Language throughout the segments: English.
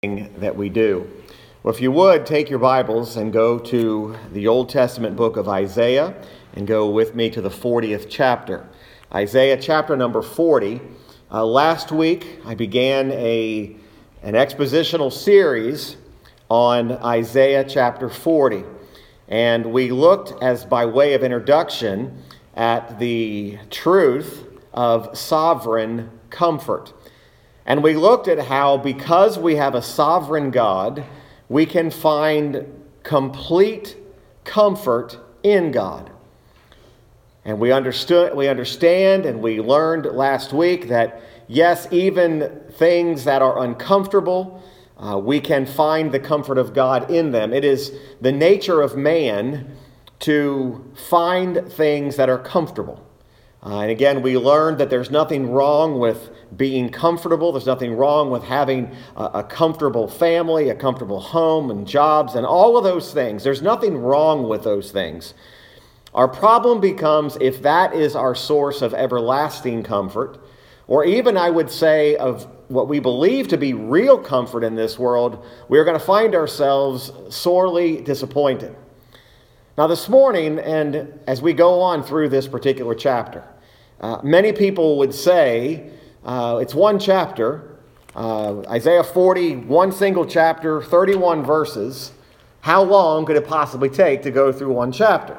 that we do. Well, if you would, take your Bibles and go to the Old Testament book of Isaiah and go with me to the 40th chapter. Isaiah chapter number 40. Uh, last week, I began a, an expositional series on Isaiah chapter 40. And we looked, as by way of introduction, at the truth of sovereign comfort. And we looked at how, because we have a sovereign God, we can find complete comfort in God. And we understood, we understand, and we learned last week that yes, even things that are uncomfortable, uh, we can find the comfort of God in them. It is the nature of man to find things that are comfortable. Uh, and again, we learned that there's nothing wrong with being comfortable. There's nothing wrong with having a, a, comfortable family, a comfortable home, and jobs, and all of those things. There's nothing wrong with those things. Our problem becomes if that is our source of everlasting comfort, or even I would say of what we believe to be real comfort in this world, we're going to find ourselves sorely disappointed. Now, this morning, and as we go on through this particular chapter, uh, many people would say uh, it's one chapter, uh, Isaiah 40, one single chapter, 31 verses. How long could it possibly take to go through one chapter?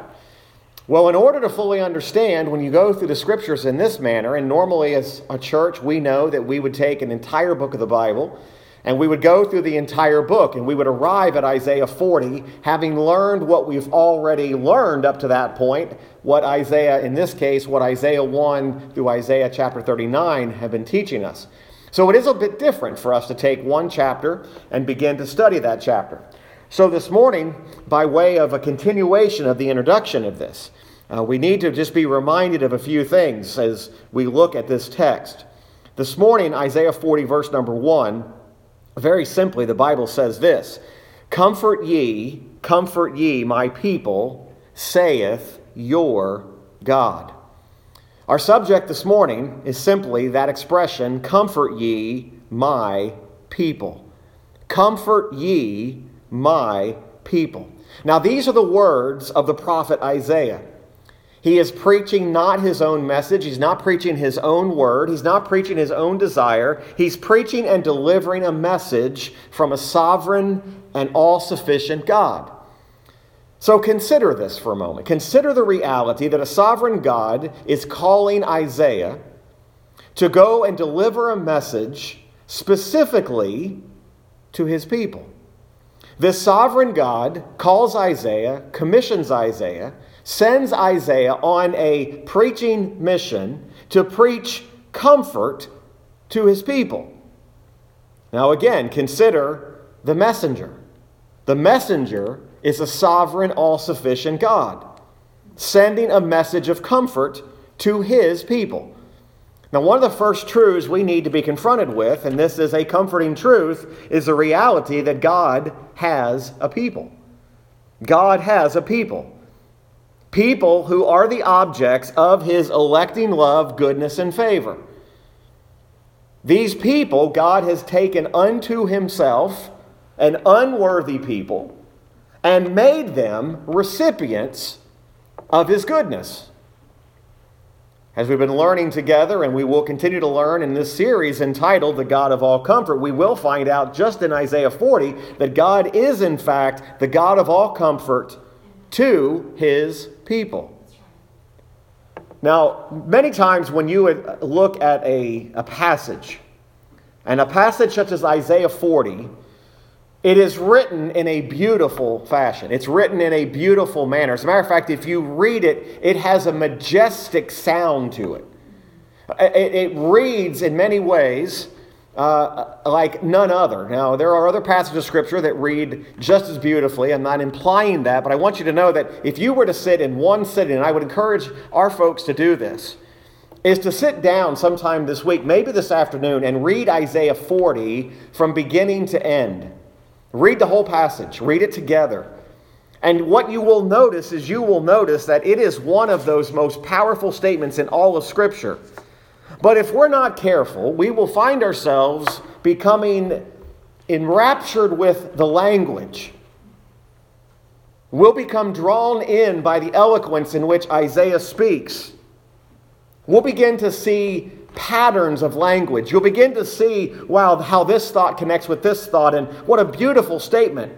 Well, in order to fully understand, when you go through the scriptures in this manner, and normally as a church, we know that we would take an entire book of the Bible and we would go through the entire book and we would arrive at Isaiah 40, having learned what we've already learned up to that point, what Isaiah, in this case, what Isaiah 1 through Isaiah chapter 39 have been teaching us. So it is a bit different for us to take one chapter and begin to study that chapter. So this morning, by way of a continuation of the introduction of this, uh, we need to just be reminded of a few things as we look at this text. This morning, Isaiah 40, verse number 1 very simply, the Bible says this Comfort ye, comfort ye, my people, saith your God. Our subject this morning is simply that expression, comfort ye, my people. Comfort ye, my people. Now, these are the words of the prophet Isaiah. He is preaching not his own message. He's not preaching his own word. He's not preaching his own desire. He's preaching and delivering a message from a sovereign and all sufficient God. So consider this for a moment. Consider the reality that a sovereign God is calling Isaiah to go and deliver a message specifically to his people. This sovereign God calls Isaiah, commissions Isaiah sends Isaiah on a preaching mission to preach comfort to his people. Now, again, consider the messenger. The messenger is a sovereign, all sufficient God, sending a message of comfort to his people. Now, one of the first truths we need to be confronted with, and this is a comforting truth, is the reality that God has a people. God has a people people who are the objects of his electing love, goodness, and favor. These people God has taken unto himself, an unworthy people, and made them recipients of his goodness. As we've been learning together, and we will continue to learn in this series entitled The God of All Comfort, we will find out just in Isaiah 40 that God is, in fact, the God of all comfort to his people. Now, many times when you look at a, a passage, and a passage such as Isaiah 40, it is written in a beautiful fashion. It's written in a beautiful manner. As a matter of fact, if you read it, it has a majestic sound to it. It, it reads in many ways uh, like none other. Now, there are other passages of Scripture that read just as beautifully. I'm not implying that, but I want you to know that if you were to sit in one sitting, and I would encourage our folks to do this, is to sit down sometime this week, maybe this afternoon, and read Isaiah 40 from beginning to end. Read the whole passage, read it together. And what you will notice is you will notice that it is one of those most powerful statements in all of Scripture. But if we're not careful, we will find ourselves becoming enraptured with the language. We'll become drawn in by the eloquence in which Isaiah speaks. We'll begin to see patterns of language. You'll begin to see, wow, how this thought connects with this thought, and what a beautiful statement.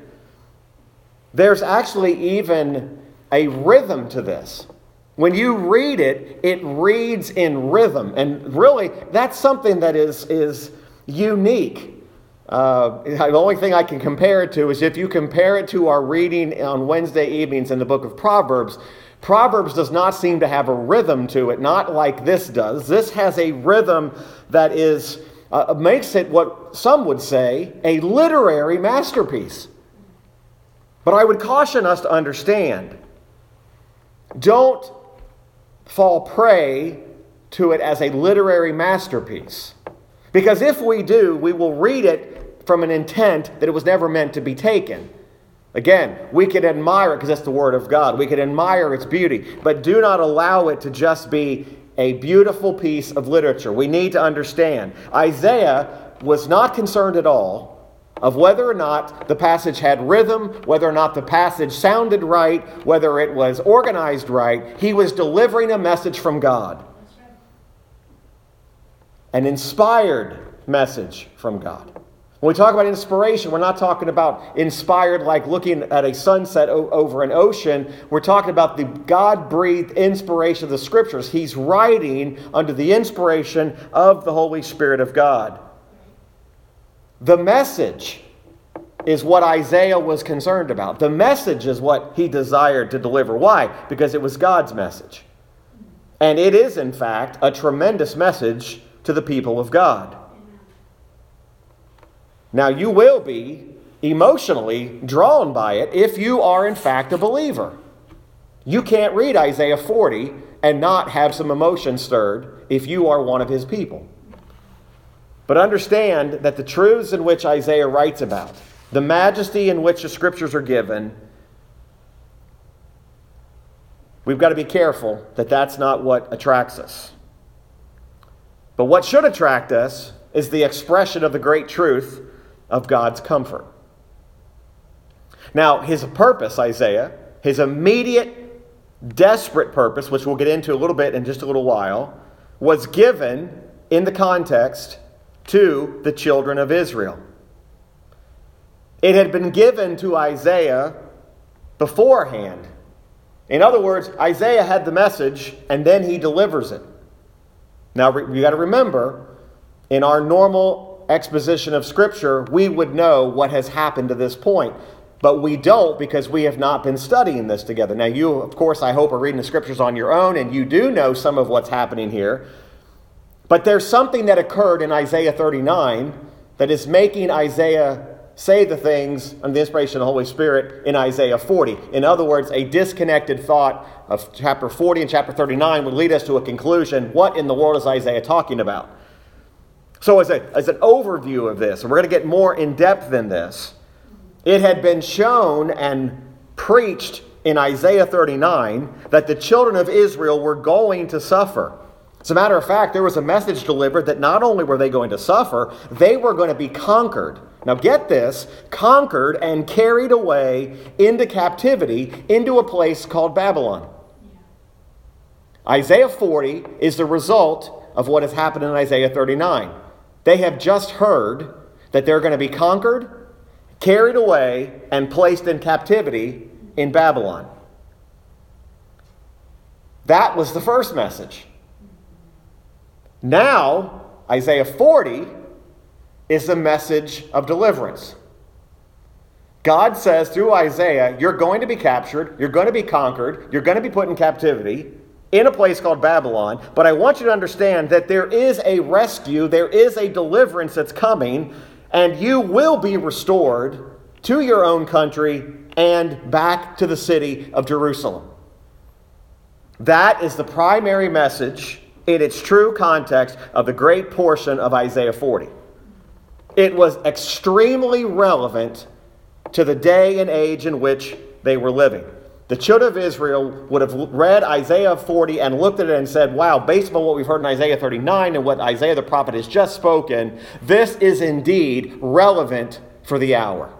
There's actually even a rhythm to this. When you read it, it reads in rhythm. And really, that's something that is, is unique. Uh, the only thing I can compare it to is if you compare it to our reading on Wednesday evenings in the book of Proverbs. Proverbs does not seem to have a rhythm to it, not like this does. This has a rhythm that is uh, makes it what some would say a literary masterpiece. But I would caution us to understand don't fall prey to it as a literary masterpiece. Because if we do, we will read it from an intent that it was never meant to be taken. Again, we can admire it because that's the Word of God. We can admire its beauty, but do not allow it to just be a beautiful piece of literature. We need to understand Isaiah was not concerned at all of whether or not the passage had rhythm, whether or not the passage sounded right, whether it was organized right. He was delivering a message from God. An inspired message from God. When we talk about inspiration, we're not talking about inspired like looking at a sunset o- over an ocean. We're talking about the God breathed inspiration of the scriptures. He's writing under the inspiration of the Holy Spirit of God. The message is what Isaiah was concerned about. The message is what he desired to deliver. Why? Because it was God's message. And it is, in fact, a tremendous message to the people of God. Now, you will be emotionally drawn by it if you are, in fact, a believer. You can't read Isaiah 40 and not have some emotion stirred if you are one of his people. But understand that the truths in which Isaiah writes about, the majesty in which the scriptures are given, we've got to be careful that that's not what attracts us. But what should attract us is the expression of the great truth of God's comfort. Now, his purpose, Isaiah, his immediate, desperate purpose, which we'll get into a little bit in just a little while, was given in the context to the children of Israel. It had been given to Isaiah beforehand. In other words, Isaiah had the message and then he delivers it. Now, you got to remember, in our normal exposition of Scripture, we would know what has happened to this point. But we don't because we have not been studying this together. Now, you, of course, I hope, are reading the Scriptures on your own, and you do know some of what's happening here. But there's something that occurred in Isaiah 39 that is making Isaiah say the things under the inspiration of the Holy Spirit in Isaiah 40. In other words, a disconnected thought of chapter 40 and chapter 39 would lead us to a conclusion. What in the world is Isaiah talking about? So, as, a, as an overview of this, and we're going to get more in depth than this, it had been shown and preached in Isaiah 39 that the children of Israel were going to suffer. As a matter of fact, there was a message delivered that not only were they going to suffer, they were going to be conquered. Now, get this conquered and carried away into captivity into a place called Babylon. Isaiah 40 is the result of what has happened in Isaiah 39. They have just heard that they're going to be conquered, carried away, and placed in captivity in Babylon. That was the first message. Now, Isaiah 40 is the message of deliverance. God says through Isaiah, You're going to be captured, you're going to be conquered, you're going to be put in captivity in a place called Babylon. But I want you to understand that there is a rescue, there is a deliverance that's coming, and you will be restored to your own country and back to the city of Jerusalem. That is the primary message in its true context of the great portion of Isaiah 40. It was extremely relevant to the day and age in which they were living. The children of Israel would have read Isaiah 40 and looked at it and said, Wow, based on what we've heard in Isaiah 39 and what Isaiah the prophet has just spoken, this is indeed relevant for the hour.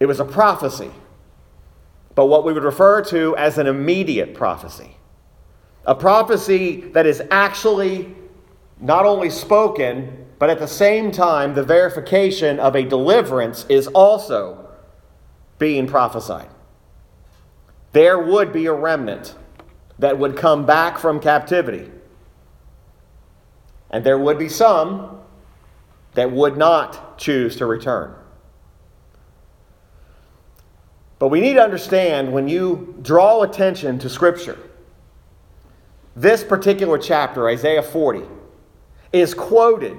It was a prophecy, but what we would refer to as an immediate prophecy. A prophecy that is actually not only spoken, but at the same time, the verification of a deliverance is also being prophesied. There would be a remnant that would come back from captivity. And there would be some that would not choose to return. But we need to understand when you draw attention to Scripture, this particular chapter, Isaiah 40, is quoted,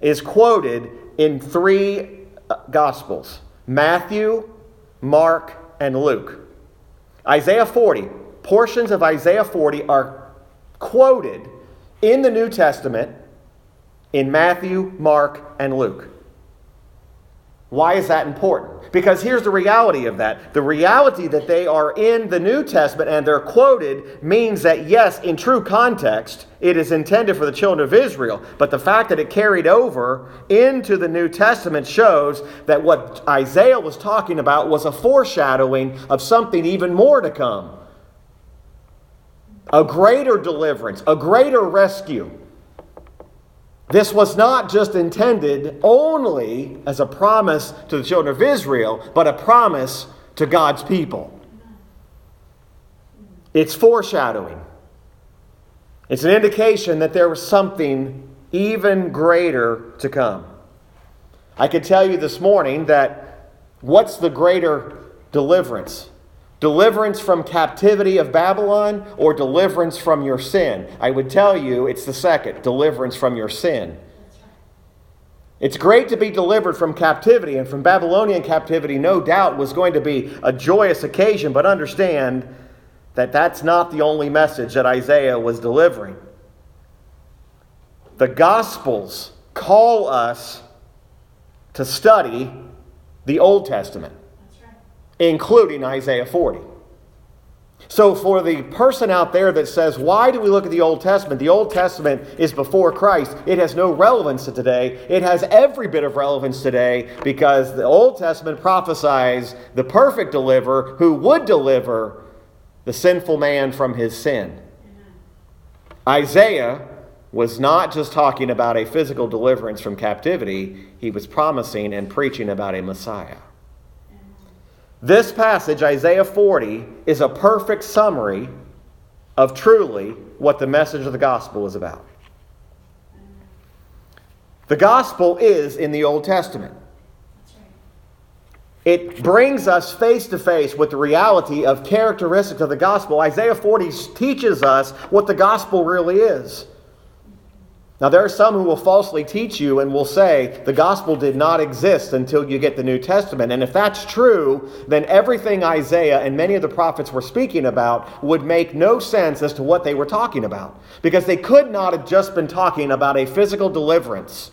is quoted in three uh, Gospels Matthew, Mark, and Luke. Isaiah 40, portions of Isaiah 40 are quoted in the New Testament in Matthew, Mark, and Luke. Why is that important? Because here's the reality of that. The reality that they are in the New Testament and they're quoted means that, yes, in true context, it is intended for the children of Israel. But the fact that it carried over into the New Testament shows that what Isaiah was talking about was a foreshadowing of something even more to come a greater deliverance, a greater rescue. This was not just intended only as a promise to the children of Israel, but a promise to God's people. It's foreshadowing. It's an indication that there was something even greater to come. I could tell you this morning that what's the greater deliverance? Deliverance from captivity of Babylon or deliverance from your sin? I would tell you it's the second deliverance from your sin. It's great to be delivered from captivity, and from Babylonian captivity, no doubt, was going to be a joyous occasion, but understand that that's not the only message that Isaiah was delivering. The Gospels call us to study the Old Testament including Isaiah 40. So, for the person out there that says, Why do we look at the Old Testament? The Old Testament is before Christ. It has no relevance to today. It has every bit of relevance today because the Old Testament prophesies the perfect deliverer who would deliver the sinful man from his sin. Isaiah was not just talking about a physical deliverance from captivity, he was promising and preaching about a Messiah. This passage, Isaiah 40, is a perfect summary of truly what the message of the gospel is about. The gospel is in the Old Testament. It brings us face to face with the reality of characteristics of the gospel. Isaiah 40 teaches us what the gospel really is. Now, there are some who will falsely teach you and will say the gospel did not exist until you get the New Testament. And if that's true, then everything Isaiah and many of the prophets were speaking about would make no sense as to what they were talking about. Because they could not have just been talking about a physical deliverance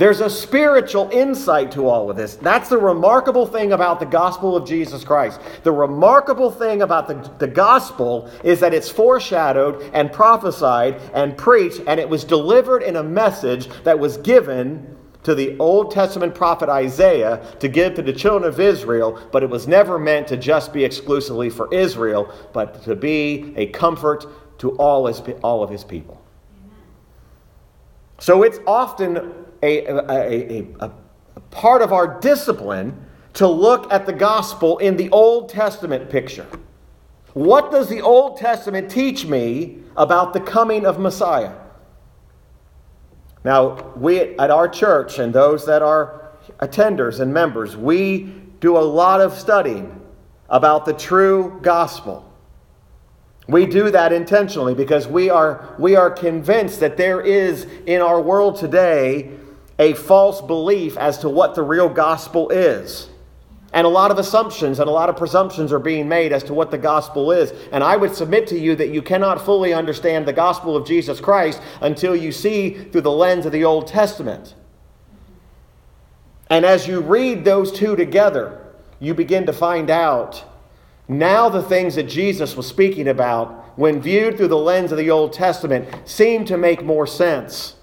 there's a spiritual insight to all of this. That's the remarkable thing about the gospel of Jesus Christ. The remarkable thing about the, the gospel is that it's foreshadowed and prophesied and preached, and it was delivered in a message that was given to the Old Testament prophet Isaiah to give to the children of Israel, but it was never meant to just be exclusively for Israel, but to be a comfort to all, his, all of his people. So it's often a, a, a, a part of our discipline to look at the gospel in the Old Testament picture. What does the Old Testament teach me about the coming of Messiah? Now, we at our church and those that are attenders and members, we do a lot of studying about the true gospel. We do that intentionally because we are, we are convinced that there is in our world today a false belief as to what the real gospel is. And a lot of assumptions and a lot of presumptions are being made as to what the gospel is. And I would submit to you that you cannot fully understand the gospel of Jesus Christ until you see through the lens of the Old Testament. And as you read those two together, you begin to find out now the things that Jesus was speaking about, when viewed through the lens of the Old Testament, seem to make more sense.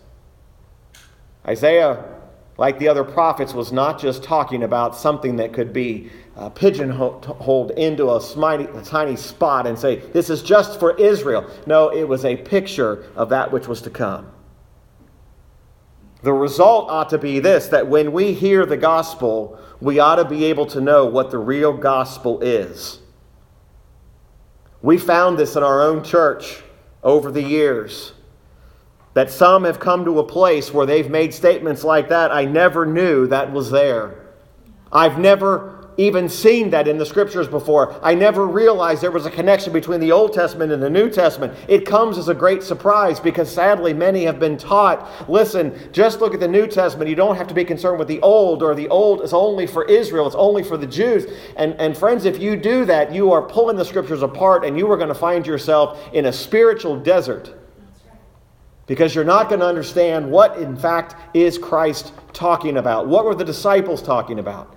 Isaiah like the other prophets, was not just talking about something that could be uh, pigeonholed into a, a tiny spot and say, This is just for Israel. No, it was a picture of that which was to come. The result ought to be this that when we hear the gospel, we ought to be able to know what the real gospel is. We found this in our own church over the years. That some have come to a place where they've made statements like that. I never knew that was there. I've never even seen that in the scriptures before. I never realized there was a connection between the Old Testament and the New Testament. It comes as a great surprise because sadly many have been taught listen, just look at the New Testament. You don't have to be concerned with the Old, or the Old is only for Israel, it's only for the Jews. And, and friends, if you do that, you are pulling the scriptures apart and you are going to find yourself in a spiritual desert because you're not going to understand what, in fact, is Christ talking about. What were the disciples talking about?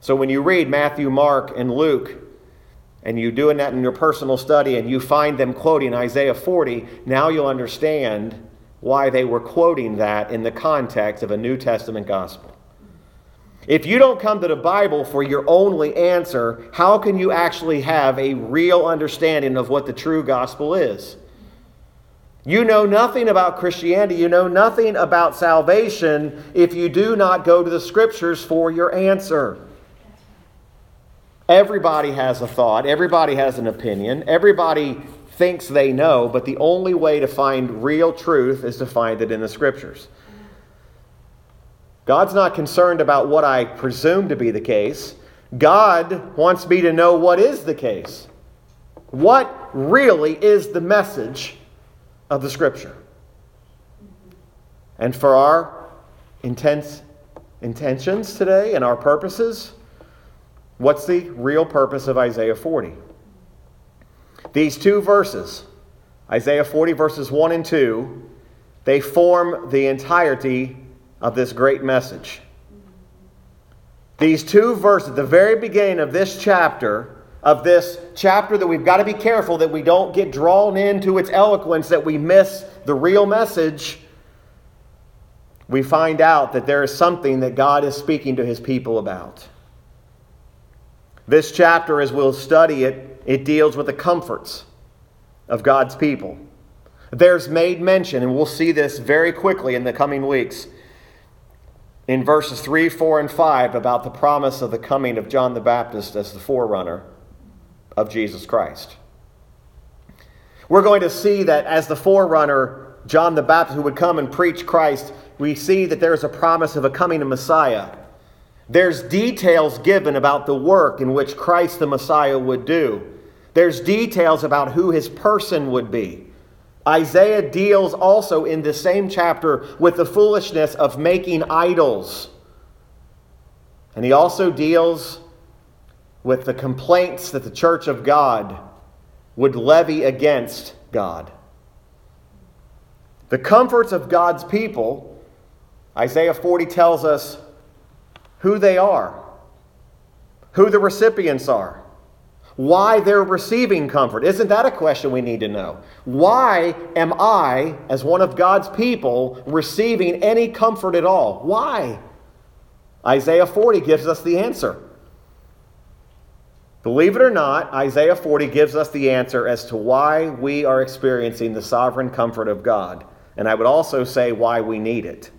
So when you read Matthew, Mark, and Luke, and you're doing that in your personal study, and you find them quoting Isaiah 40, now you'll understand why they were quoting that in the context of a New Testament gospel. If you don't come to the Bible for your only answer, how can you actually have a real understanding of what the true gospel is? You know nothing about Christianity, you know nothing about salvation if you do not go to the scriptures for your answer. Everybody has a thought, everybody has an opinion, everybody thinks they know, but the only way to find real truth is to find it in the scriptures. God's not concerned about what I presume to be the case. God wants me to know what is the case. What really is the message of the scripture? And for our intense intentions today and our purposes, What's the real purpose of Isaiah 40? These two verses, Isaiah 40, verses 1 and 2, they form the entirety of this great message. These two verses, at the very beginning of this chapter, of this chapter that we've got to be careful that we don't get drawn into its eloquence, that we miss the real message, we find out that there is something that God is speaking to his people about. This chapter, as we'll study it, it deals with the comforts of God's people. There's made mention, and we'll see this very quickly in the coming weeks, in verses 3, 4, and 5 about the promise of the coming of John the Baptist as the forerunner of Jesus Christ. We're going to see that as the forerunner, John the Baptist, who would come and preach Christ, we see that there is a promise of a coming Messiah there's details given about the work in which Christ the Messiah would do. There's details about who his person would be. Isaiah deals also in the same chapter with the foolishness of making idols. And he also deals with the complaints that the church of God would levy against God. The comforts of God's people, Isaiah 40 tells us, who they are, who the recipients are, why they're receiving comfort. Isn't that a question we need to know? Why am I, as one of God's people, receiving any comfort at all? Why? Isaiah 40 gives us the answer. Believe it or not, Isaiah 40 gives us the answer as to why we are experiencing the sovereign comfort of God. And I would also say why we need it.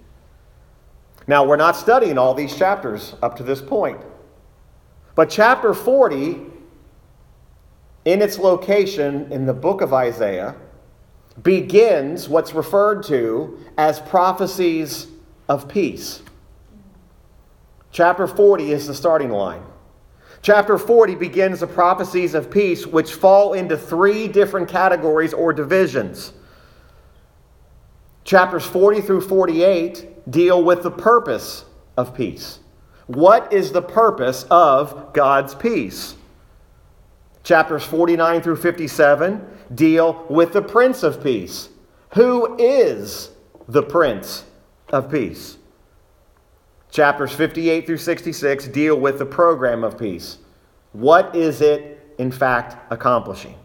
Now, we're not studying all these chapters up to this point. But chapter 40, in its location in the book of Isaiah, begins what's referred to as prophecies of peace. Chapter 40 is the starting line. Chapter 40 begins the prophecies of peace, which fall into three different categories or divisions. Chapters 40 through 48 deal with the purpose of peace. What is the purpose of God's peace? Chapters 49 through 57 deal with the Prince of Peace. Who is the Prince of Peace? Chapters 58 through 66 deal with the program of peace. What is it, in fact, accomplishing?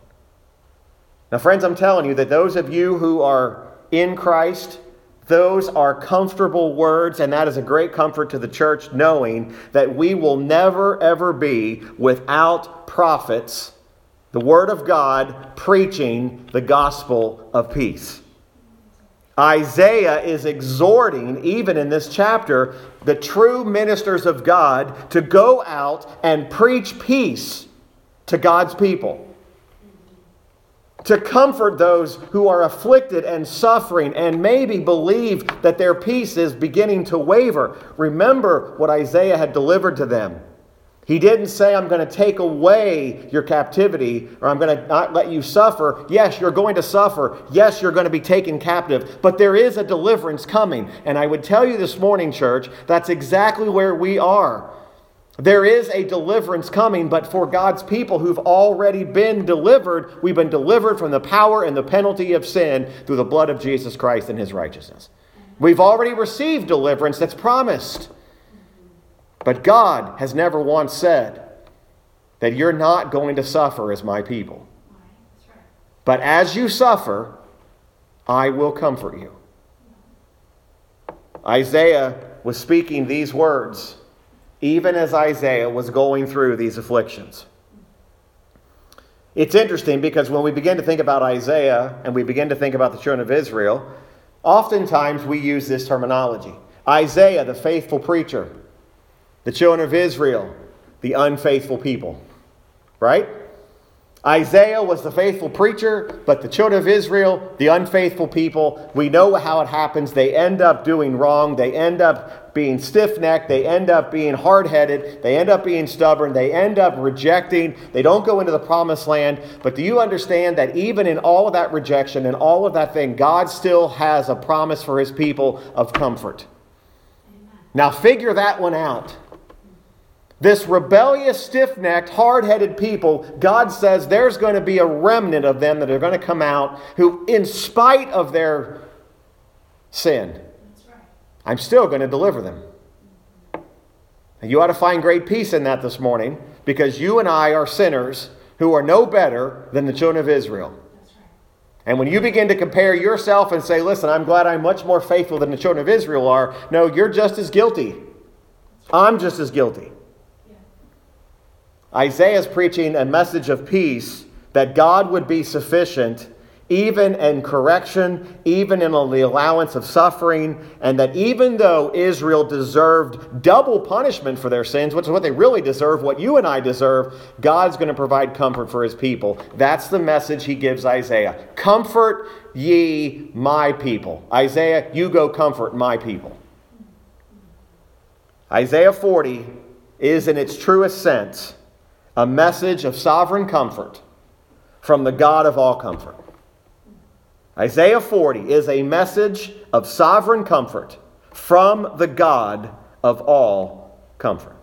Now, friends, I'm telling you that those of you who are in Christ, Those are comfortable words, and that is a great comfort to the church, knowing that we will never, ever be without prophets, the Word of God, preaching the gospel of peace. Isaiah is exhorting, even in this chapter, the true ministers of God to go out and preach peace to God's people. To comfort those who are afflicted and suffering and maybe believe that their peace is beginning to waver. Remember what Isaiah had delivered to them. He didn't say, I'm going to take away your captivity or I'm going to not let you suffer. Yes, you're going to suffer. Yes, you're going to be taken captive. But there is a deliverance coming. And I would tell you this morning, church, that's exactly where we are. There is a deliverance coming, but for God's people who've already been delivered, we've been delivered from the power and the penalty of sin through the blood of Jesus Christ and his righteousness. We've already received deliverance that's promised. But God has never once said that you're not going to suffer as my people. But as you suffer, I will comfort you. Isaiah was speaking these words even as Isaiah was going through these afflictions. It's interesting because when we begin to think about Isaiah and we begin to think about the children of Israel, oftentimes we use this terminology Isaiah, the faithful preacher. The children of Israel, the unfaithful people. Right? Isaiah was the faithful preacher, but the children of Israel, the unfaithful people, we know how it happens. They end up doing wrong. They end up being stiff necked. They end up being hard headed. They end up being stubborn. They end up rejecting. They don't go into the promised land. But do you understand that even in all of that rejection and all of that thing, God still has a promise for his people of comfort? Now, figure that one out. This rebellious, stiff necked, hard headed people, God says there's going to be a remnant of them that are going to come out who, in spite of their sin. I'm still going to deliver them. And you ought to find great peace in that this morning because you and I are sinners who are no better than the children of Israel. And when you begin to compare yourself and say, listen, I'm glad I'm much more faithful than the children of Israel are, no, you're just as guilty. I'm just as guilty. Isaiah is preaching a message of peace that God would be sufficient even in correction, even in the allowance of suffering, and that even though Israel deserved double punishment for their sins, which is what they really deserve, what you and I deserve, God's going to provide comfort for his people. That's the message he gives Isaiah. Comfort ye my people. Isaiah, you go comfort my people. Isaiah 40 is, in its truest sense, a message of sovereign comfort from the God of all comfort. Isaiah 40 is a message of sovereign comfort from the God of all comfort.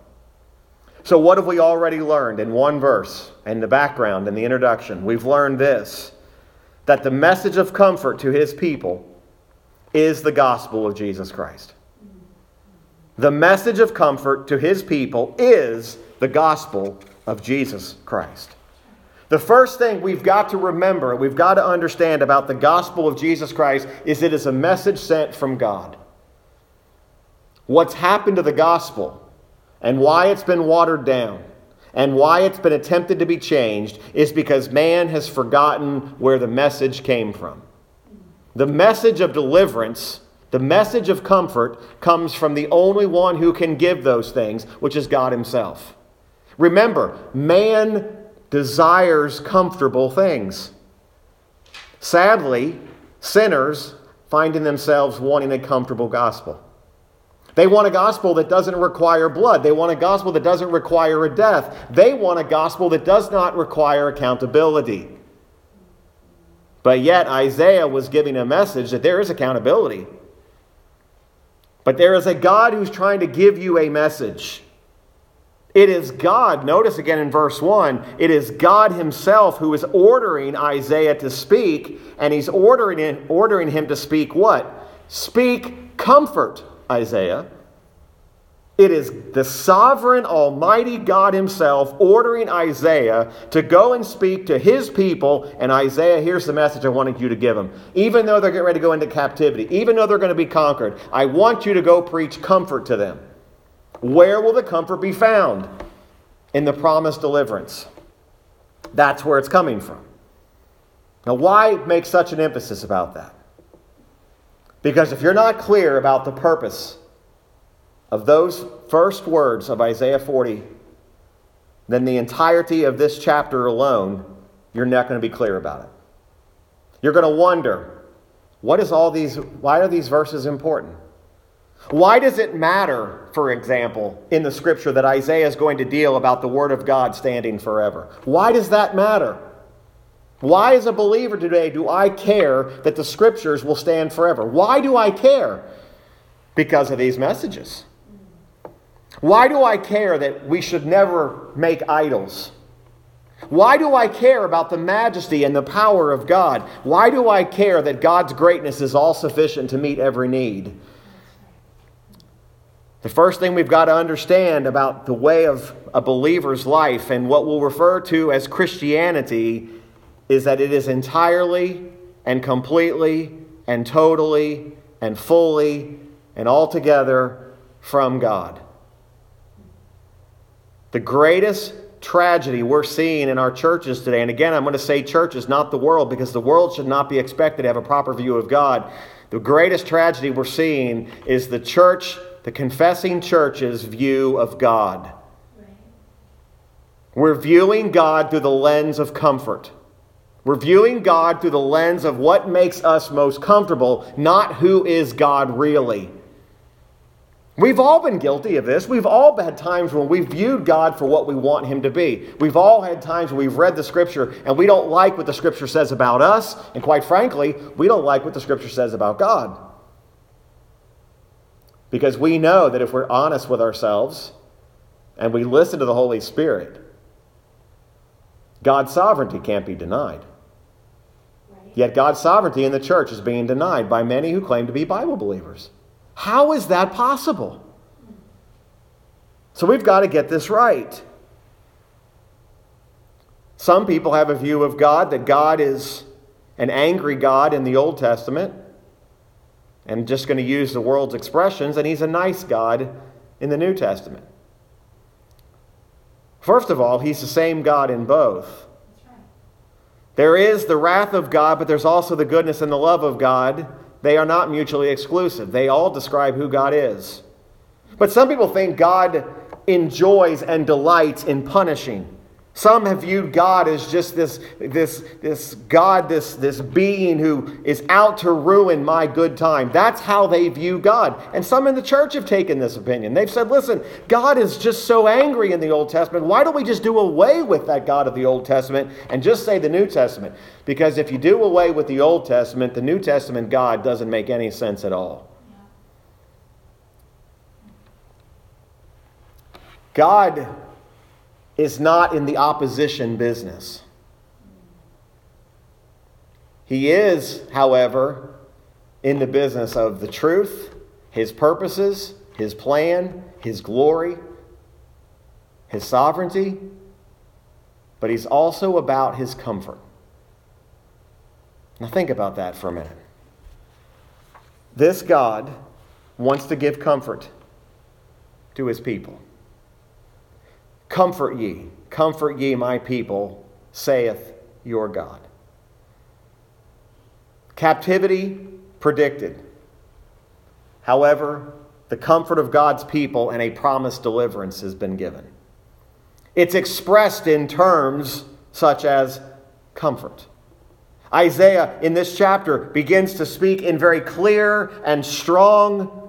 So, what have we already learned in one verse and the background and the introduction? We've learned this that the message of comfort to his people is the gospel of Jesus Christ. The message of comfort to his people is the gospel of Jesus Christ. The first thing we've got to remember, we've got to understand about the gospel of Jesus Christ is it is a message sent from God. What's happened to the gospel and why it's been watered down and why it's been attempted to be changed is because man has forgotten where the message came from. The message of deliverance, the message of comfort, comes from the only one who can give those things, which is God Himself. Remember, man desires comfortable things. Sadly, sinners find in themselves wanting a comfortable gospel. They want a gospel that doesn't require blood. They want a gospel that doesn't require a death. They want a gospel that does not require accountability. But yet, Isaiah was giving a message that there is accountability. But there is a God who's trying to give you a message. It is God, notice again in verse 1, it is God Himself who is ordering Isaiah to speak, and He's ordering, him, ordering him to speak what? Speak comfort, Isaiah. It is the sovereign, almighty God Himself ordering Isaiah to go and speak to His people. And Isaiah, here's the message I wanted you to give them. Even though they're getting ready to go into captivity, even though they're going to be conquered, I want you to go preach comfort to them. Where will the comfort be found? In the promised deliverance. That's where it's coming from. Now, why make such an emphasis about that? Because if you're not clear about the purpose of those first words of Isaiah 40, then the entirety of this chapter alone, you're not going to be clear about it. You're going to wonder, what is all these, why are these verses important? Why does it matter, for example, in the scripture that Isaiah is going to deal about the word of God standing forever? Why does that matter? Why, as a believer today, do I care that the scriptures will stand forever? Why do I care? Because of these messages. Why do I care that we should never make idols? Why do I care about the majesty and the power of God? Why do I care that God's greatness is all sufficient to meet every need? The first thing we've got to understand about the way of a believer's life and what we'll refer to as Christianity is that it is entirely and completely and totally and fully and altogether from God. The greatest tragedy we're seeing in our churches today, and again, I'm going to say churches, not the world, because the world should not be expected to have a proper view of God. The greatest tragedy we're seeing is the church, the confessing church's view of God. We're viewing God through the lens of comfort. We're viewing God through the lens of what makes us most comfortable, not who is God really. We've all been guilty of this. We've all had times when we've viewed God for what we want Him to be. We've all had times when we've read the Scripture and we don't like what the Scripture says about us, and quite frankly, we don't like what the Scripture says about God. Because we know that if we're honest with ourselves and we listen to the Holy Spirit, God's sovereignty can't be denied. Yet God's sovereignty in the church is being denied by many who claim to be Bible believers. How is that possible? So we've got to get this right. Some people have a view of God that God is an angry God in the Old Testament, and just going to use the world's expressions, and he's a nice God in the New Testament. First of all, he's the same God in both. There is the wrath of God, but there's also the goodness and the love of God. They are not mutually exclusive. They all describe who God is. But some people think God enjoys and delights in punishing. Some have viewed God as just this, this, this God, this, this being who is out to ruin my good time. That's how they view God. And some in the church have taken this opinion. They've said, listen, God is just so angry in the Old Testament. Why don't we just do away with that God of the Old Testament and just say the New Testament? Because if you do away with the Old Testament, the New Testament God doesn't make any sense at all. God is not in the opposition business. He is, however, in the business of the truth, his purposes, his plan, his glory, his sovereignty, but he's also about his comfort. Now, think about that for a minute. This God wants to give comfort to his people. Comfort ye, comfort ye, my people, saith your God. Captivity predicted. However, the comfort of God's people and a promised deliverance has been given. It's expressed in terms such as comfort. Isaiah in this chapter begins to speak in very clear and strong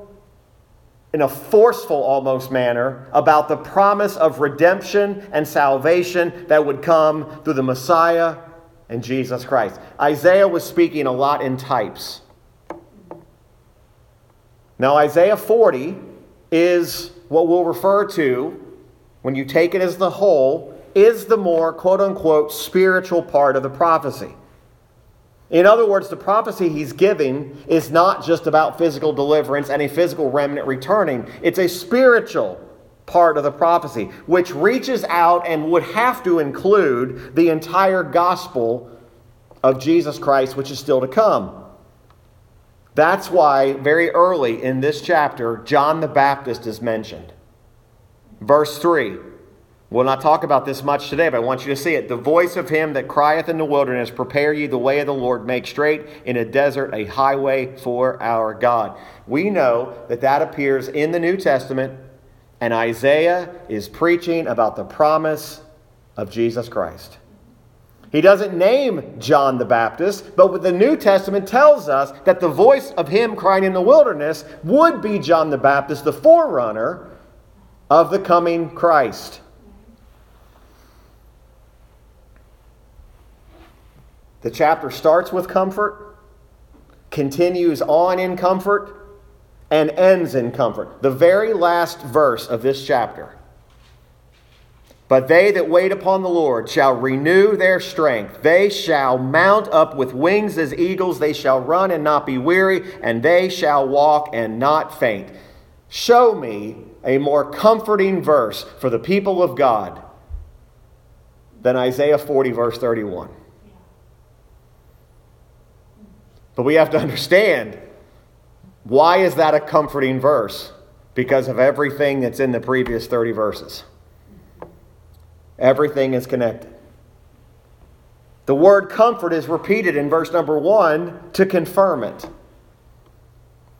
in a forceful almost manner about the promise of redemption and salvation that would come through the Messiah and Jesus Christ. Isaiah was speaking a lot in types. Now, Isaiah 40 is what we'll refer to, when you take it as the whole, is the more quote unquote spiritual part of the prophecy. In other words, the prophecy he's giving is not just about physical deliverance and a physical remnant returning, it's a spiritual part of the prophecy, which reaches out and would have to include the entire gospel of Jesus Christ, which is still to come. That's why, very early in this chapter, John the Baptist is mentioned. Verse 3 We'll not talk about this much today, but I want you to see it. The voice of him that crieth in the wilderness, Prepare ye the way of the Lord, make straight in a desert a highway for our God. We know that that appears in the New Testament, and Isaiah is preaching about the promise of Jesus Christ. He doesn't name John the Baptist, but what the New Testament tells us that the voice of him crying in the wilderness would be John the Baptist, the forerunner of the coming Christ. The chapter starts with comfort, continues on in comfort, and ends in comfort. The very last verse of this chapter. But they that wait upon the Lord shall renew their strength. They shall mount up with wings as eagles. They shall run and not be weary, and they shall walk and not faint. Show me a more comforting verse for the people of God than Isaiah 40, verse 31. But we have to understand why is that a comforting verse? Because of everything that's in the previous 30 verses. Everything is connected. The word comfort is repeated in verse number one to confirm it.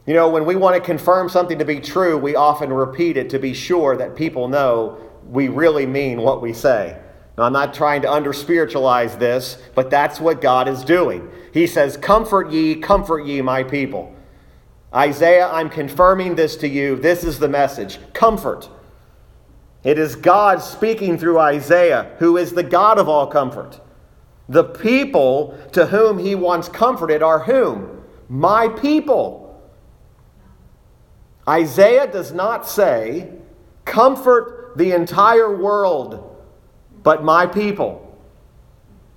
You know, when we want to confirm something to be true, we often repeat it to be sure that people know we really mean what we say. Now, I'm not trying to under spiritualize this, but that's what God is doing. He says, Comfort ye, comfort ye, my people. Isaiah, I'm confirming this to you. This is the message comfort. It is God speaking through Isaiah, who is the God of all comfort. The people to whom he wants comforted are whom? My people. Isaiah does not say, Comfort the entire world but my people.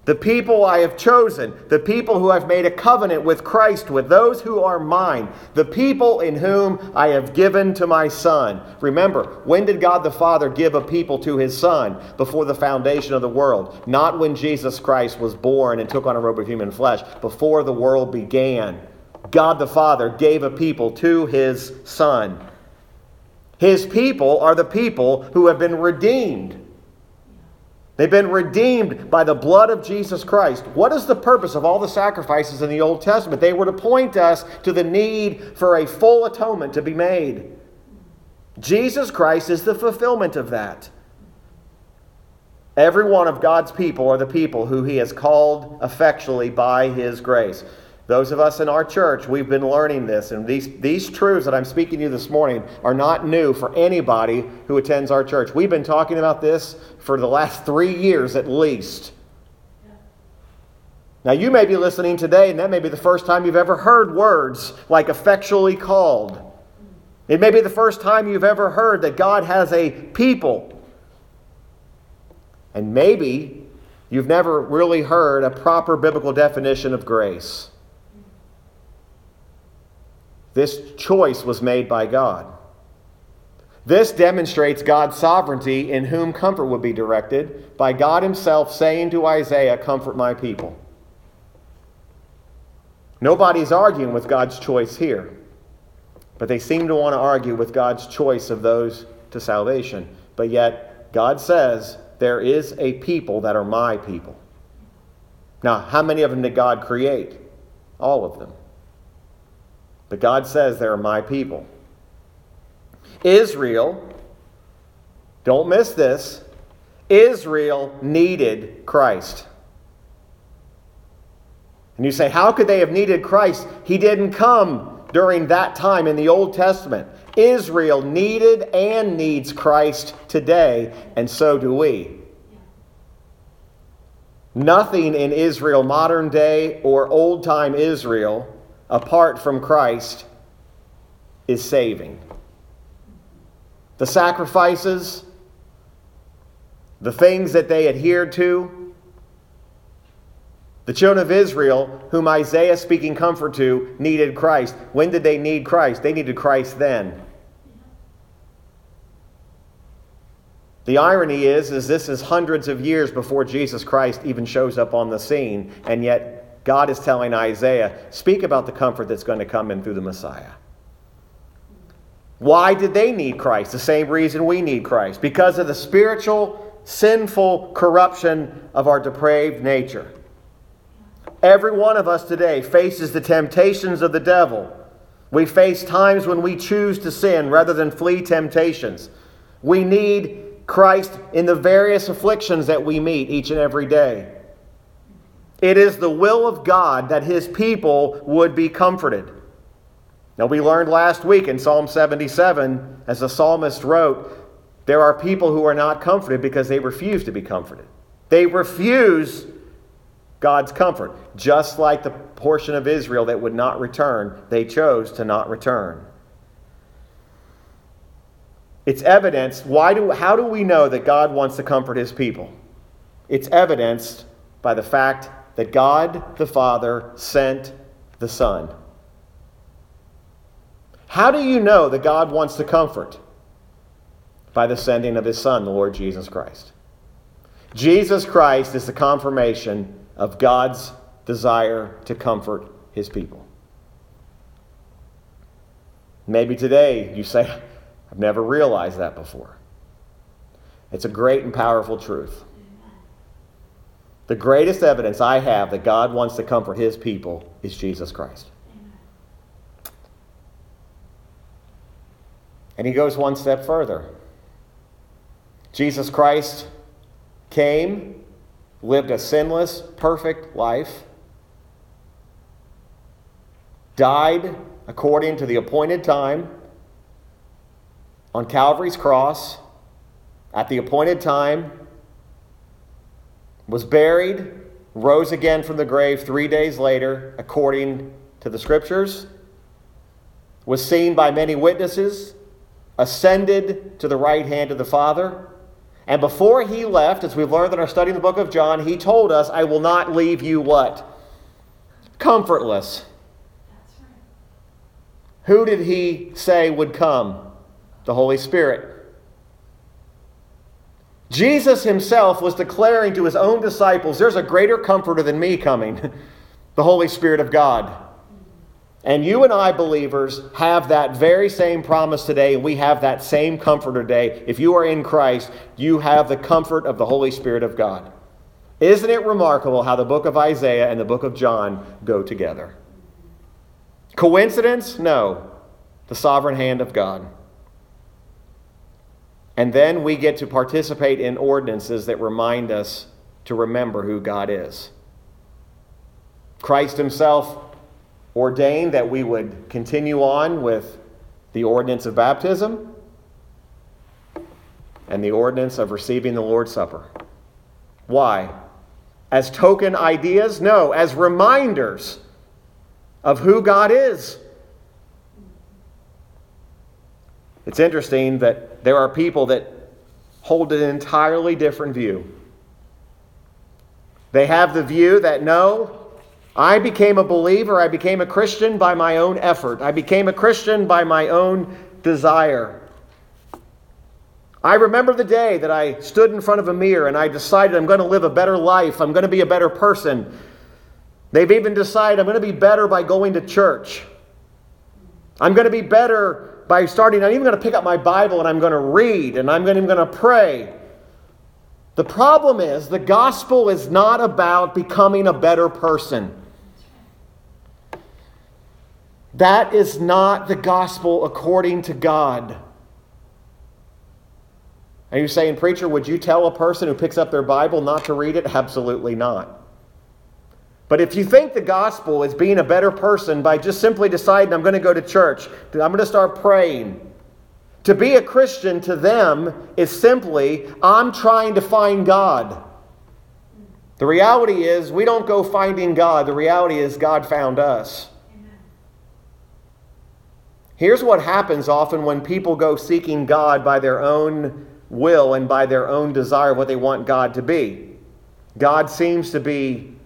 The people I have chosen, the people who I've made a covenant with Christ with, those who are mine, the people in whom I have given to my Son. Remember, when did God the Father give a people to his Son? Before the foundation of the world. Not when Jesus Christ was born and took on a robe of human flesh, before the world began. God the Father gave a people to his Son. His people are the people who have been redeemed They've been redeemed by the blood of Jesus Christ. What is the purpose of all the sacrifices in the Old Testament? They were to point us to the need for a full atonement to be made. Jesus Christ is the fulfillment of that. Every one of God's people are the people who he has called effectually by his grace. Those of us in our church, we've been learning this, and these, these truths that I'm speaking to you this morning are not new for anybody who attends our church. We've been talking about this for the last three years at least. Now, you may be listening today, and that may be the first time you've ever heard words like effectually called. It may be the first time you've ever heard that God has a people. And maybe you've never really heard a proper biblical definition of grace. This choice was made by God. This demonstrates God's sovereignty in whom comfort would be directed by God Himself saying to Isaiah, Comfort my people. Nobody's arguing with God's choice here, but they seem to want to argue with God's choice of those to salvation. But yet, God says, There is a people that are my people. Now, how many of them did God create? All of them. But God says, They're my people. Israel, don't miss this, Israel needed Christ. And you say, How could they have needed Christ? He didn't come during that time in the Old Testament. Israel needed and needs Christ today, and so do we. Nothing in Israel, modern day or old time Israel, apart from Christ is saving. The sacrifices, the things that they adhered to, The children of Israel, whom Isaiah speaking comfort to, needed Christ. When did they need Christ? They needed Christ then. The irony is, is this is hundreds of years before Jesus Christ even shows up on the scene, and yet God is telling Isaiah, speak about the comfort that's going to come in through the Messiah. Why did they need Christ? The same reason we need Christ. Because of the spiritual, sinful corruption of our depraved nature. Every one of us today faces the temptations of the devil. We face times when we choose to sin rather than flee temptations. We need Christ in the various afflictions that we meet each and every day. It is the will of God that his people would be comforted. Now, we learned last week in Psalm 77, as the psalmist wrote, there are people who are not comforted because they refuse to be comforted. They refuse God's comfort, just like the portion of Israel that would not return, they chose to not return. It's evidence. Why do, how do we know that God wants to comfort his people? It's evidenced by the fact that God the Father sent the Son. How do you know that God wants to comfort? By the sending of his Son, the Lord Jesus Christ. Jesus Christ is the confirmation of God's desire to comfort his people. Maybe today you say, I've never realized that before. It's a great and powerful truth. The greatest evidence I have that God wants to comfort his people is Jesus Christ. And he goes one step further. Jesus Christ came, lived a sinless, perfect life, died according to the appointed time on Calvary's cross at the appointed time, was buried, rose again from the grave three days later, according to the scriptures, was seen by many witnesses, ascended to the right hand of the Father. And before he left, as we've learned in our study in the book of John, he told us, I will not leave you what? Comfortless. Who did he say would come? the Holy Spirit. Jesus himself was declaring to his own disciples, There's a greater comforter than me coming, the Holy Spirit of God. And you and I, believers, have that very same promise today, we have that same comforter today. If you are in Christ, you have the comfort of the Holy Spirit of God. Isn't it remarkable how the book of Isaiah and the book of John go together? Coincidence? No. The sovereign hand of God. And then we get to participate in ordinances that remind us to remember who God is. Christ Himself ordained that we would continue on with the ordinance of baptism and the ordinance of receiving the Lord's Supper. Why? As token ideas? No, as reminders of who God is. It's interesting that there are people that hold an entirely different view. They have the view that no, I became a believer, I became a Christian by my own effort, I became a Christian by my own desire. I remember the day that I stood in front of a mirror and I decided I'm going to live a better life, I'm going to be a better person. They've even decided I'm going to be better by going to church. I'm going to be better by starting, I'm even going to pick up my Bible and I'm going to read and I'm even going to pray. The problem is the gospel is not about becoming a better person. That is not the gospel according to God. Are you saying, Preacher, would you tell a person who picks up their Bible not to read it? Absolutely not. But if you think the gospel is being a better person by just simply deciding, I'm going to go to church, I'm going to start praying, to be a Christian to them is simply, I'm trying to find God. The reality is, we don't go finding God. The reality is, God found us. Here's what happens often when people go seeking God by their own will and by their own desire, of what they want God to be. God seems to be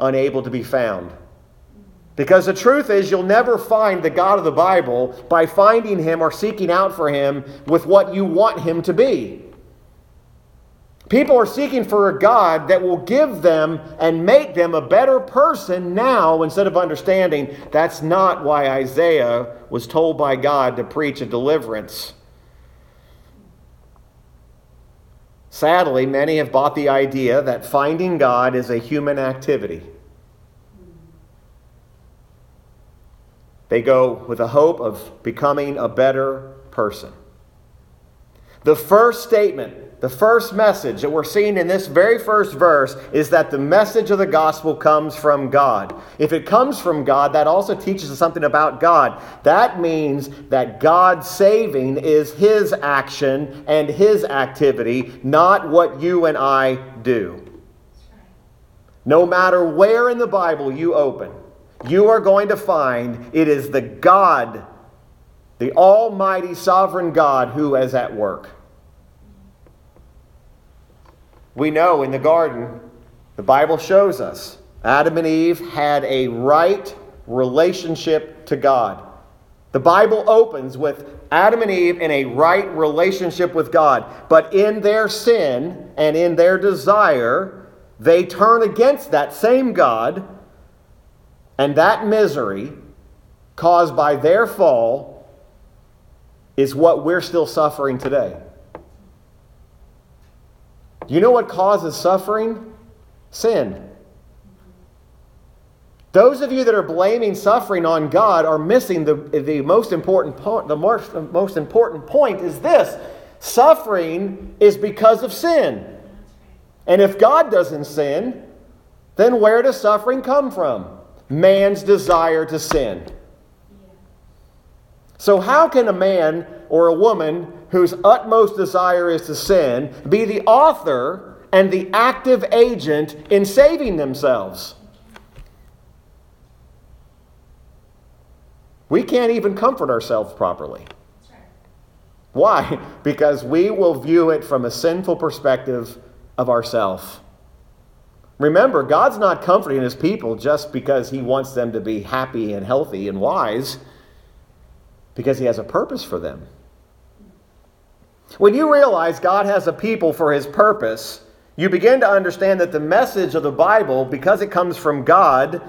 unable to be found. Because the truth is, you'll never find the God of the Bible by finding him or seeking out for him with what you want him to be. People are seeking for a God that will give them and make them a better person now instead of understanding that's not why Isaiah was told by God to preach a deliverance. Sadly, many have bought the idea that finding God is a human activity. They go with a hope of becoming a better person. The first statement the first message that we're seeing in this very first verse is that the message of the gospel comes from God. If it comes from God, that also teaches us something about God. That means that God saving is His action and His activity, not what you and I do. No matter where in the Bible you open, you are going to find it is the God, the Almighty Sovereign God, who is at work. We know in the garden, the Bible shows us Adam and Eve had a right relationship to God. The Bible opens with Adam and Eve in a right relationship with God, but in their sin and in their desire, they turn against that same God, and that misery caused by their fall is what we're still suffering today. You know what causes suffering? Sin. Those of you that are blaming suffering on God are missing the, the most important point. The most, the most important point is this suffering is because of sin. And if God doesn't sin, then where does suffering come from? Man's desire to sin. So, how can a man or a woman whose utmost desire is to sin, be the author and the active agent in saving themselves. We can't even comfort ourselves properly. Why? Because we will view it from a sinful perspective of ourself. Remember, God's not comforting his people just because he wants them to be happy and healthy and wise, because he has a purpose for them. When you realize God has a people for his purpose, you begin to understand that the message of the Bible, because it comes from God,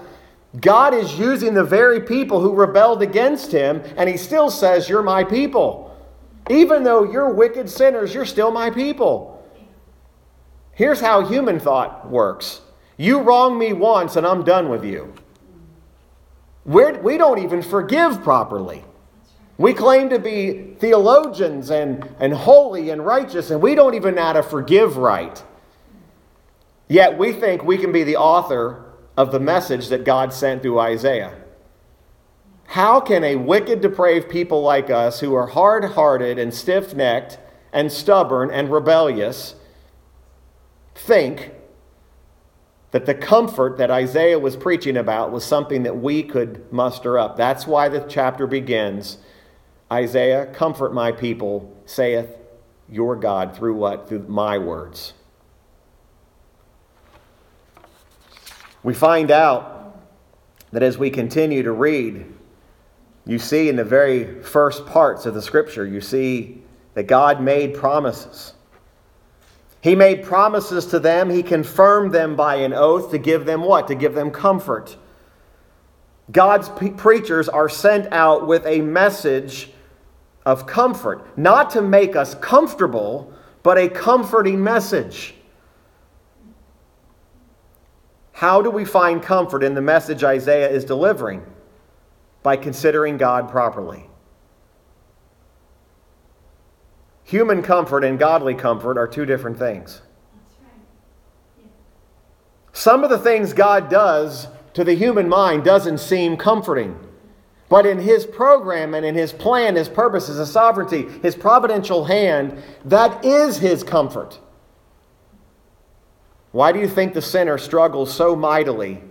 God is using the very people who rebelled against him, and he still says, You're my people. Even though you're wicked sinners, you're still my people. Here's how human thought works you wrong me once, and I'm done with you. We're, we do not even forgive properly. We claim to be theologians and, and holy and righteous, and we don't even know how to forgive right. Yet we think we can be the author of the message that God sent through Isaiah. How can a wicked, depraved people like us, who are hard hearted and stiff necked and stubborn and rebellious, think that the comfort that Isaiah was preaching about was something that we could muster up? That's why the chapter begins Isaiah, comfort my people, saith your God, through what? Through my words. We find out that as we continue to read, you see in the very first parts of the scripture, you see that God made promises. He made promises to them. He confirmed them by an oath to give them what? To give them comfort. God's preachers are sent out with a message of comfort, not to make us comfortable, but a comforting message. How do we find comfort in the message Isaiah is delivering? By considering God properly. Human comfort and godly comfort are two different things. Some of the things God does to the human mind doesn't seem comforting. But in his program and in his plan, his purposes, his sovereignty, his providential hand, that is his comfort. Why do you think the sinner struggles so mightily?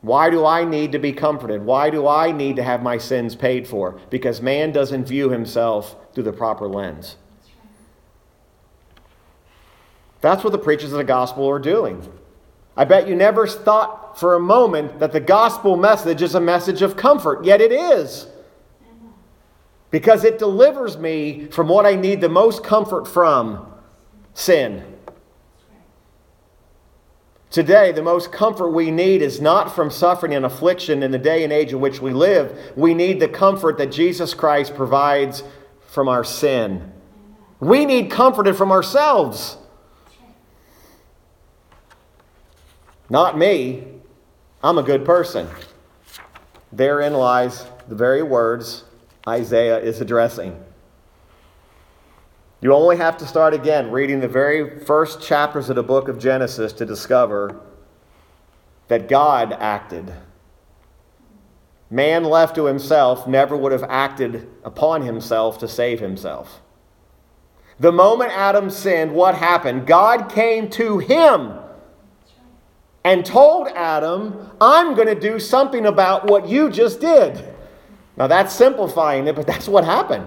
Why do I need to be comforted? Why do I need to have my sins paid for? Because man doesn't view himself through the proper lens. That's what the preachers of the gospel are doing. I bet you never thought for a moment that the gospel message is a message of comfort, yet it is. Because it delivers me from what I need the most comfort from sin. Today, the most comfort we need is not from suffering and affliction in the day and age in which we live. We need the comfort that Jesus Christ provides from our sin. We need comforted from ourselves. Not me. I'm a good person. Therein lies the very words Isaiah is addressing. You only have to start again reading the very first chapters of the book of Genesis to discover that God acted. Man left to himself never would have acted upon himself to save himself. The moment Adam sinned, what happened? God came to him and told Adam, I'm going to do something about what you just did. Now that's simplifying it, but that's what happened.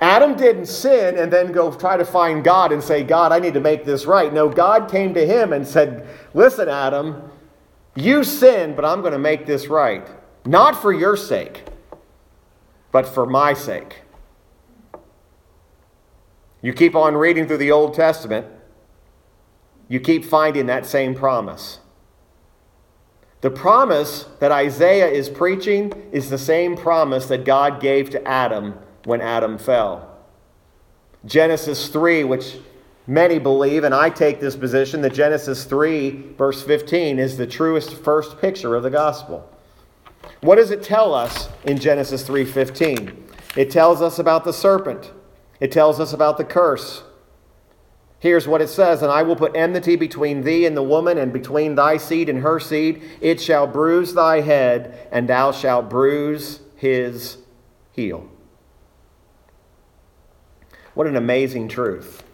Adam didn't sin and then go try to find God and say, God, I need to make this right. No, God came to him and said, Listen, Adam, you sinned, but I'm going to make this right. Not for your sake, but for my sake. You keep on reading through the Old Testament, you keep finding that same promise. The promise that Isaiah is preaching is the same promise that God gave to Adam when Adam fell. Genesis 3, which many believe, and I take this position, that Genesis 3, verse 15, is the truest first picture of the gospel. What does it tell us in Genesis 3:15? It tells us about the serpent. It tells us about the curse. Here's what it says And I will put enmity between thee and the woman, and between thy seed and her seed. It shall bruise thy head, and thou shalt bruise his heel. What an amazing truth.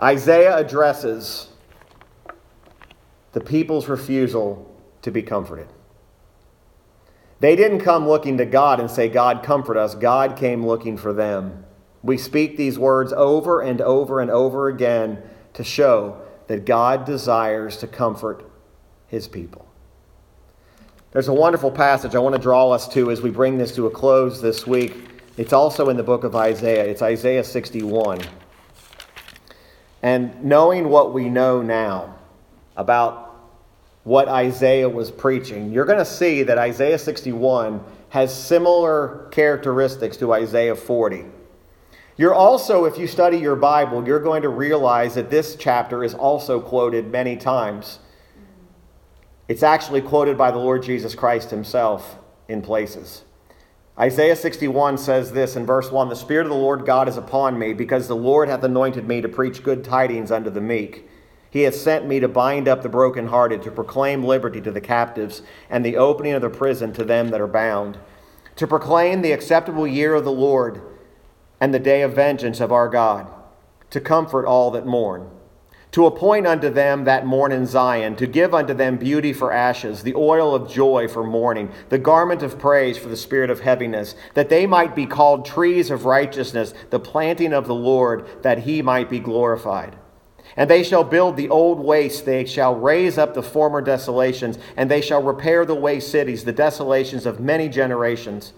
Isaiah addresses the people's refusal to be comforted. They didn't come looking to God and say, God, comfort us. God came looking for them. We speak these words over and over and over again to show that God desires to comfort his people. There's a wonderful passage I want to draw us to as we bring this to a close this week it's also in the book of Isaiah. It's Isaiah 61. And knowing what we know now about what Isaiah was preaching, you're going to see that Isaiah 61 has similar characteristics to Isaiah 40. You're also, if you study your Bible, you're going to realize that this chapter is also quoted many times. It's actually quoted by the Lord Jesus Christ himself in places. Isaiah 61 says this in verse 1 The Spirit of the Lord God is upon me, because the Lord hath anointed me to preach good tidings unto the meek. He hath sent me to bind up the brokenhearted, to proclaim liberty to the captives, and the opening of the prison to them that are bound, to proclaim the acceptable year of the Lord, and the day of vengeance of our God, to comfort all that mourn to appoint unto them that mourn in Zion, to give unto them beauty for ashes, the oil of joy for mourning, the garment of praise for the spirit of heaviness, that they might be called trees of righteousness, the planting of the Lord, that he might be glorified. And they shall build the old waste, they shall raise up the former desolations, and they shall repair the waste cities, the desolations of many generations.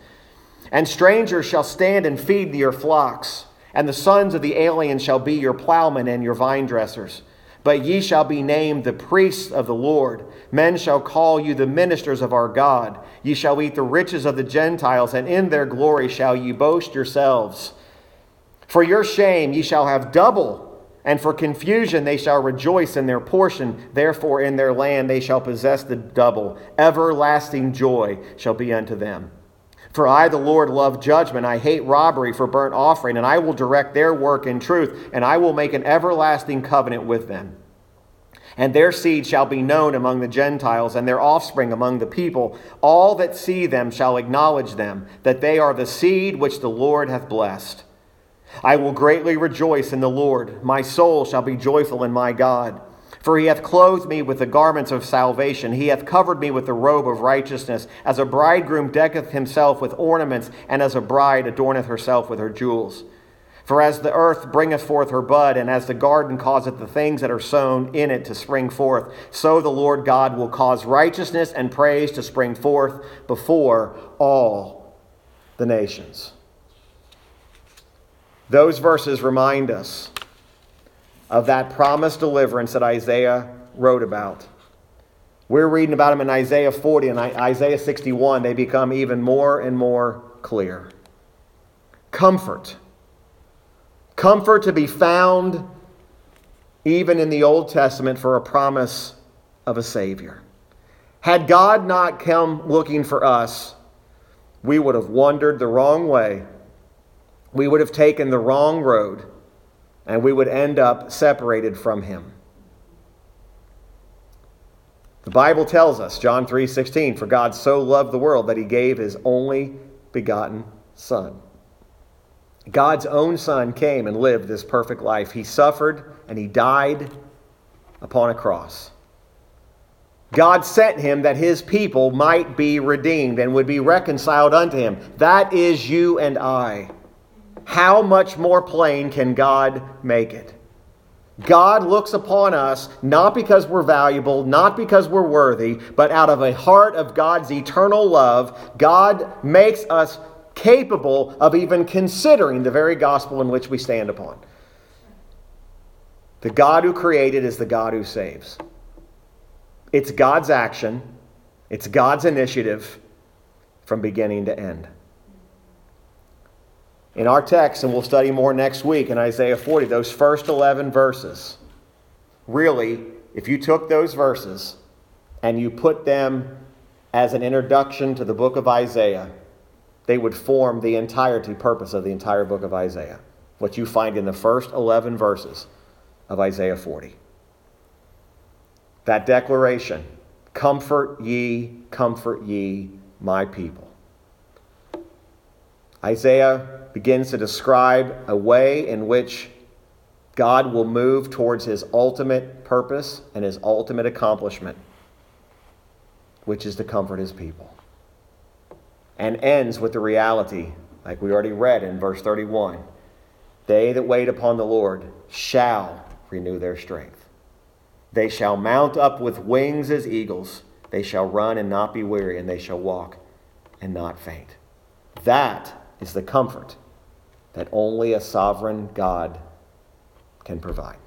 And strangers shall stand and feed your flocks and the sons of the alien shall be your plowmen and your vine dressers. But ye shall be named the priests of the Lord. Men shall call you the ministers of our God. Ye shall eat the riches of the Gentiles, and in their glory shall ye boast yourselves. For your shame ye shall have double, and for confusion they shall rejoice in their portion. Therefore, in their land they shall possess the double. Everlasting joy shall be unto them. For I, the Lord, love judgment. I hate robbery for burnt offering, and I will direct their work in truth, and I will make an everlasting covenant with them. And their seed shall be known among the Gentiles, and their offspring among the people. All that see them shall acknowledge them, that they are the seed which the Lord hath blessed. I will greatly rejoice in the Lord. My soul shall be joyful in my God. For he hath clothed me with the garments of salvation. He hath covered me with the robe of righteousness, as a bridegroom decketh himself with ornaments, and as a bride adorneth herself with her jewels. For as the earth bringeth forth her bud, and as the garden causeth the things that are sown in it to spring forth, so the Lord God will cause righteousness and praise to spring forth before all the nations. Those verses remind us of that promised deliverance that Isaiah wrote about. We're reading about them in Isaiah 40 and Isaiah 61. They become even more and more clear. Comfort Comfort to be found even in the Old Testament for a promise of a Savior. Had God not come looking for us, we would have wandered the wrong way. We would have taken the wrong road, and we would end up separated from Him. The Bible tells us, John 3:16, for God so loved the world that he gave his only begotten son. God's own Son came and lived this perfect life. He suffered and he died upon a cross. God sent him that his people might be redeemed and would be reconciled unto him. That is you and I. How much more plain can God make it? God looks upon us not because we're valuable, not because we're worthy, but out of a heart of God's eternal love, God makes us capable of even considering the very gospel in which we stand upon. The God who created is the God who saves. It's God's action, it's God's initiative from beginning to end. In our text, and we'll study more next week in Isaiah 40, those first 11 verses, really, if you took those verses and you put them as an introduction to the book of Isaiah, they would form the entirety purpose of the entire book of Isaiah. What you find in the first 11 verses of Isaiah 40. That declaration Comfort ye, comfort ye, my people. Isaiah begins to describe a way in which God will move towards his ultimate purpose and his ultimate accomplishment, which is to comfort his people and ends with the reality, like we already read in verse 31 They that wait upon the Lord shall renew their strength. They shall mount up with wings as eagles. They shall run and not be weary, and they shall walk and not faint. That is the comfort that only a sovereign God can provide.